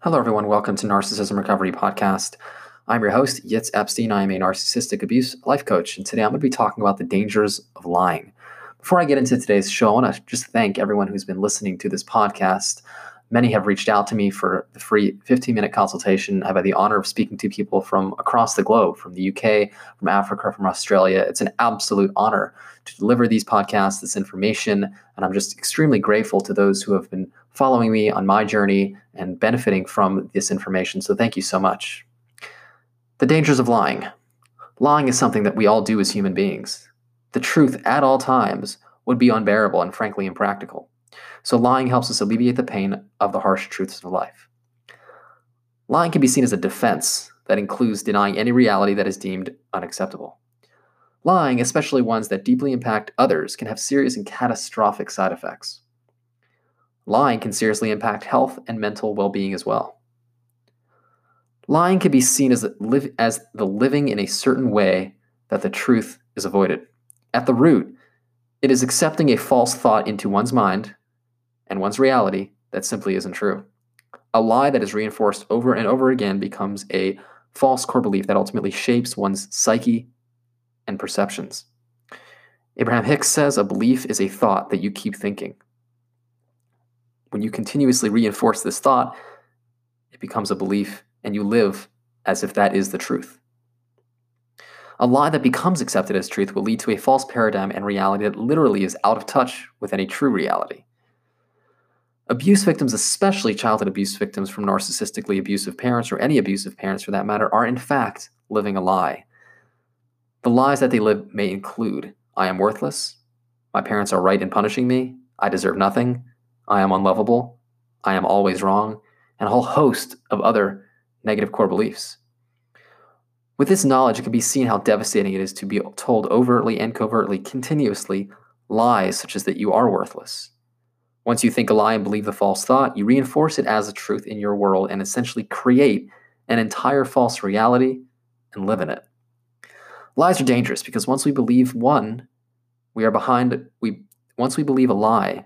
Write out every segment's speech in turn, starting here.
Hello, everyone. Welcome to Narcissism Recovery Podcast. I'm your host, Yitz Epstein. I am a narcissistic abuse life coach, and today I'm going to be talking about the dangers of lying. Before I get into today's show, I want to just thank everyone who's been listening to this podcast. Many have reached out to me for the free 15 minute consultation. I've had the honor of speaking to people from across the globe, from the UK, from Africa, from Australia. It's an absolute honor to deliver these podcasts, this information, and I'm just extremely grateful to those who have been following me on my journey and benefiting from this information. So thank you so much. The dangers of lying. Lying is something that we all do as human beings. The truth at all times would be unbearable and frankly impractical. So lying helps us alleviate the pain of the harsh truths of life. Lying can be seen as a defense that includes denying any reality that is deemed unacceptable. Lying, especially ones that deeply impact others, can have serious and catastrophic side effects. Lying can seriously impact health and mental well being as well. Lying can be seen as, as the living in a certain way that the truth is avoided. At the root, it is accepting a false thought into one's mind and one's reality that simply isn't true. A lie that is reinforced over and over again becomes a false core belief that ultimately shapes one's psyche and perceptions. Abraham Hicks says a belief is a thought that you keep thinking. When you continuously reinforce this thought, it becomes a belief and you live as if that is the truth. A lie that becomes accepted as truth will lead to a false paradigm and reality that literally is out of touch with any true reality. Abuse victims, especially childhood abuse victims from narcissistically abusive parents or any abusive parents for that matter, are in fact living a lie. The lies that they live may include I am worthless, my parents are right in punishing me, I deserve nothing, I am unlovable, I am always wrong, and a whole host of other negative core beliefs. With this knowledge, it can be seen how devastating it is to be told overtly and covertly, continuously, lies such as that you are worthless, once you think a lie and believe the false thought, you reinforce it as a truth in your world and essentially create an entire false reality and live in it. Lies are dangerous because once we believe one, we are behind we once we believe a lie,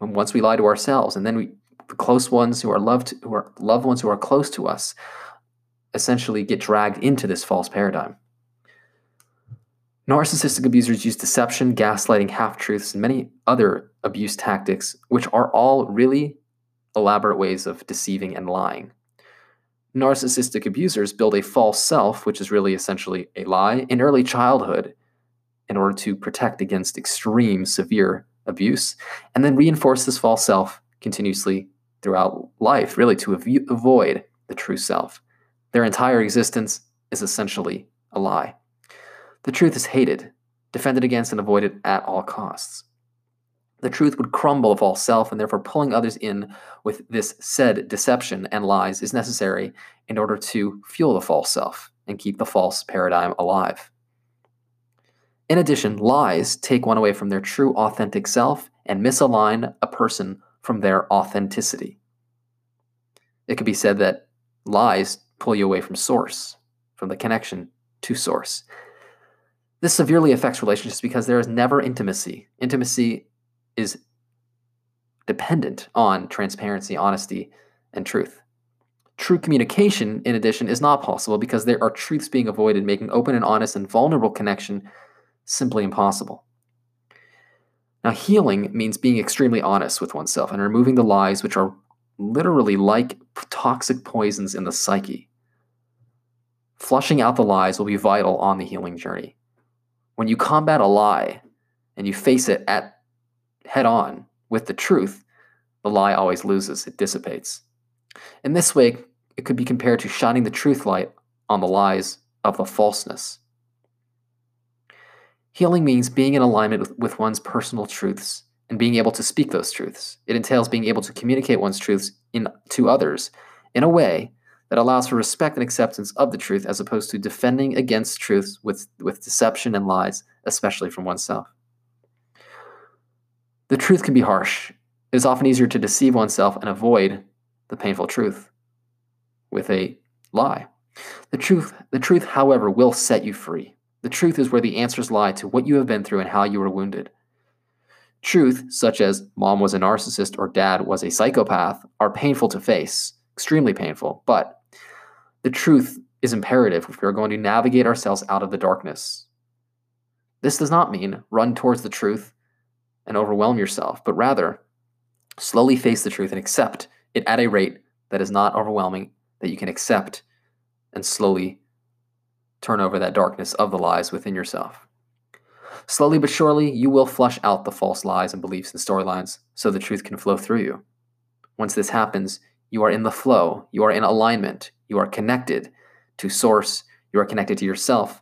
once we lie to ourselves, and then we the close ones who are loved who are loved ones who are close to us essentially get dragged into this false paradigm. Narcissistic abusers use deception, gaslighting, half truths, and many other abuse tactics, which are all really elaborate ways of deceiving and lying. Narcissistic abusers build a false self, which is really essentially a lie, in early childhood in order to protect against extreme, severe abuse, and then reinforce this false self continuously throughout life, really to av- avoid the true self. Their entire existence is essentially a lie. The truth is hated, defended against, and avoided at all costs. The truth would crumble of all self, and therefore pulling others in with this said deception and lies is necessary in order to fuel the false self and keep the false paradigm alive. In addition, lies take one away from their true authentic self and misalign a person from their authenticity. It could be said that lies pull you away from source, from the connection to source. This severely affects relationships because there is never intimacy. Intimacy is dependent on transparency, honesty, and truth. True communication, in addition, is not possible because there are truths being avoided, making open and honest and vulnerable connection simply impossible. Now, healing means being extremely honest with oneself and removing the lies which are literally like toxic poisons in the psyche. Flushing out the lies will be vital on the healing journey. When you combat a lie and you face it at head on with the truth, the lie always loses, it dissipates. In this way, it could be compared to shining the truth light on the lies of the falseness. Healing means being in alignment with, with, one's personal truths and being able to speak those truths. It entails being able to communicate one's truths in, to others in a way that allows for respect and acceptance of the truth as opposed to defending against truths with, with deception and lies, especially from oneself. The truth can be harsh. It is often easier to deceive oneself and avoid the painful truth with a lie. The truth, the truth, however, will set you free. The truth is where the answers lie to what you have been through and how you were wounded. Truth, such as mom was a narcissist or dad was a psychopath, are painful to face extremely painful. But the truth is imperative if we are going to navigate ourselves out of the darkness. This does not mean run towards the truth and overwhelm yourself, but rather slowly face the truth and accept it at a rate that is not overwhelming, that you can accept and slowly turn over that darkness of the lies within yourself. Slowly but surely, you will flush out the false lies and beliefs and storylines so the truth can flow through you. Once this happens, you are in the flow, you are in alignment, you are connected to source, you are connected to yourself.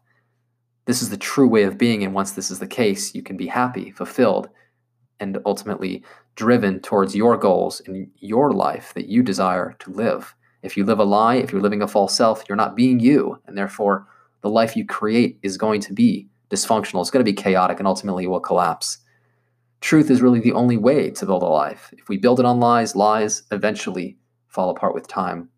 This is the true way of being, and once this is the case, you can be happy, fulfilled, and ultimately driven towards your goals in your life that you desire to live. If you live a lie, if you're living a false self, you're not being you, and therefore the life you create is going to be dysfunctional. It's going to be chaotic, and ultimately will collapse. Truth is really the only way to build a life. If we build it on lies, lies eventually fall apart with time.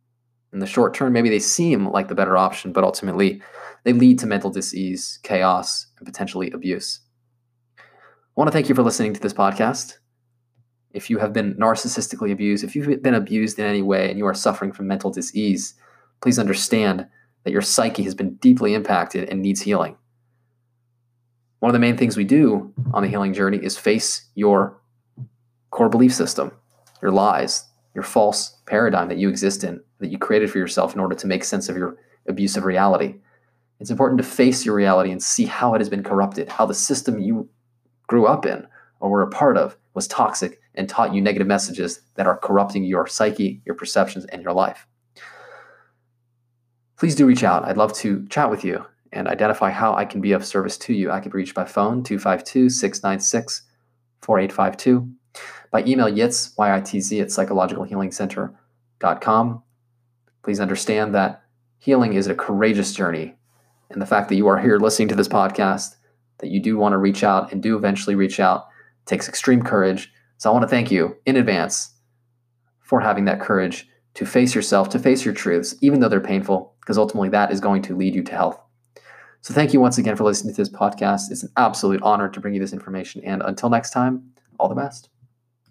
In the short term, maybe they seem like the better option, but ultimately they lead to mental disease, chaos, and potentially abuse. I want to thank you for listening to this podcast. If you have been narcissistically abused, if you've been abused in any way and you are suffering from mental disease, please understand that your psyche has been deeply impacted and needs healing. One of the main things we do on the healing journey is face your core belief system, your lies, your false paradigm that you exist in, that you created for yourself in order to make sense of your abusive reality. It's important to face your reality and see how it has been corrupted, how the system you grew up in or were a part of was toxic and taught you negative messages that are corrupting your psyche, your perceptions, and your life. Please do reach out. I'd love to chat with you and identify how I can be of service to you. I can be reached by phone 252 696 4852 by email yitz, Y-I-T-Z, at psychologicalhealingcenter.com. Please understand that healing is a courageous journey. And the fact that you are here listening to this podcast, that you do want to reach out and do eventually reach out, takes extreme courage. So I want to thank you in advance for having that courage to face yourself, to face your truths, even though they're painful, because ultimately that is going to lead you to health. So thank you once again for listening to this podcast. It's an absolute honor to bring you this information. And until next time, all the best.